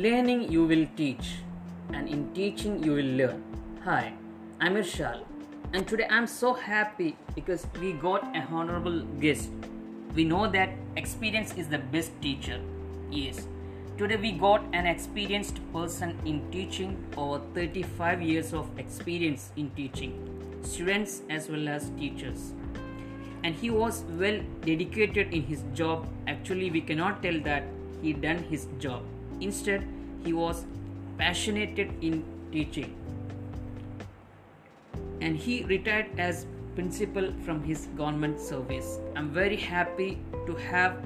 In learning, you will teach, and in teaching, you will learn. Hi, I'm Irshal, and today I'm so happy because we got a honorable guest. We know that experience is the best teacher. Yes, today we got an experienced person in teaching, over 35 years of experience in teaching, students as well as teachers and he was well dedicated in his job actually we cannot tell that he done his job instead he was passionate in teaching. And he retired as principal from his government service. I'm very happy to have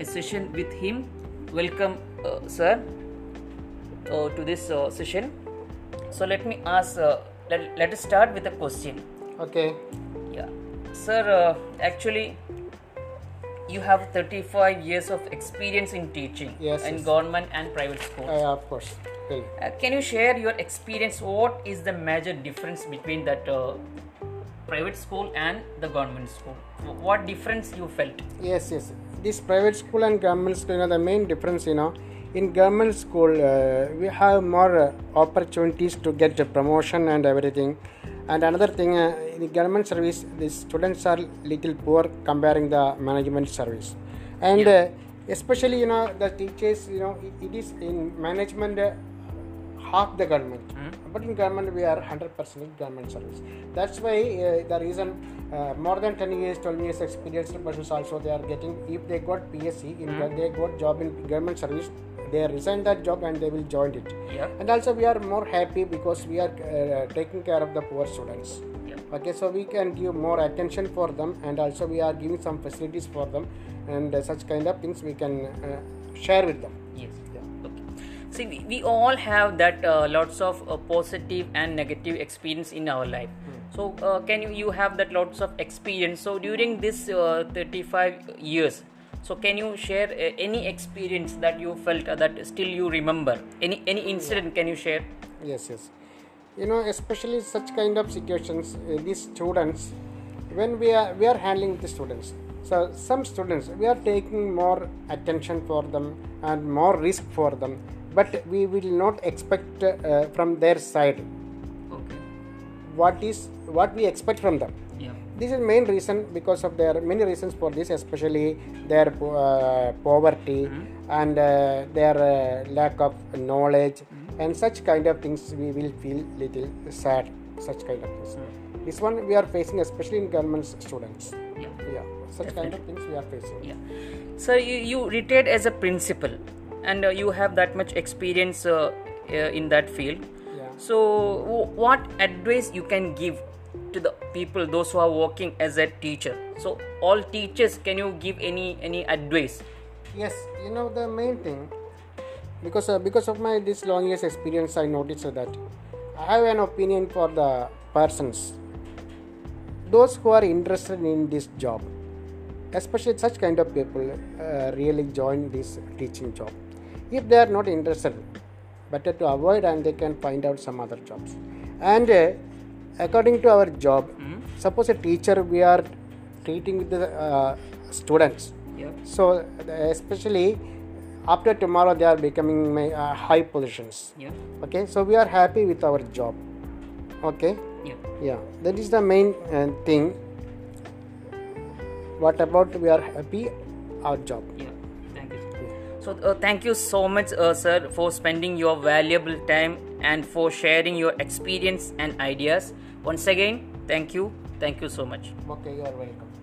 a session with him. Welcome uh, sir uh, to this uh, session. So let me ask uh, let, let us start with a question. Okay. yeah. Sir uh, actually you have 35 years of experience in teaching Yes, in yes. government and private schools Uh, of course. Okay. uh, can you share your experience what is the major difference between that uh, private school and the government school what difference you felt Yes, yes. This private school and government school, you know, the main difference, you know, in government school, uh, we have more uh, opportunities to get a promotion and everything. And another thing, uh, in the government service, the students are little poor comparing the management service. And uh, especially, you know, the teachers, you know, it, it is in management. Half the government. But in government we are 100% in government service. That's why uh, the reason uh, more than 10 years 12 years experienced persons also they are getting if they got psc in gov- they got job in government service they resign that job and they will join it. Yeah and also we are more happy because we are uh, taking care of the poor students. Yeah okay so we can give more attention for them and also we are giving some facilities for them and such kind of things we can share with them. Yes. Yeah. See we, we all have that uh, lots of uh, positive and negative experience in our life. So uh, can you you have that lots of experience. So during this uh, 35 years so can you share uh, any experience that you felt uh, that still you remember? Any any incident can you share? Yes yes. You know especially such kind of situations uh, these students when we are we are handling the students. So some students we are taking more attention for them and more risk for them but we will not expect uh, from their side. Okay. What is what we expect from them? Yeah. This is main reason because of their many reasons for this especially their uh, poverty and uh, their uh, lack of knowledge and such kind of things we will feel little sad such kind of things. This one we are facing especially in government students. Yeah. Yeah such kind of things we are facing. Yeah. So you, you retired as a principal and uh, you have that much experience uh, uh, in that field. Yeah. So w- what advice you can give to the people those who are working as a teacher? So all teachers can you give any any advice? Yes you know the main thing because uh, because of my this long years experience i noticed that i have an opinion for the persons. Those who are interested in this job especially such kind of people uh, really join this teaching job if they are not interested better to avoid and they can find out some other jobs. And uh, according to our job suppose a teacher we are treating with the uh, students. Yeah. So especially after tomorrow they are becoming my, uh, high positions. Yeah. Okay? So we are happy with our job. Okay? Yeah. Yeah. That is the main uh, thing. What about we are happy our job? Yeah. thank you so uh, thank you so much uh, sir for spending your valuable time and for sharing your experience and ideas. Once again thank you. Thank you so much. Okay you are welcome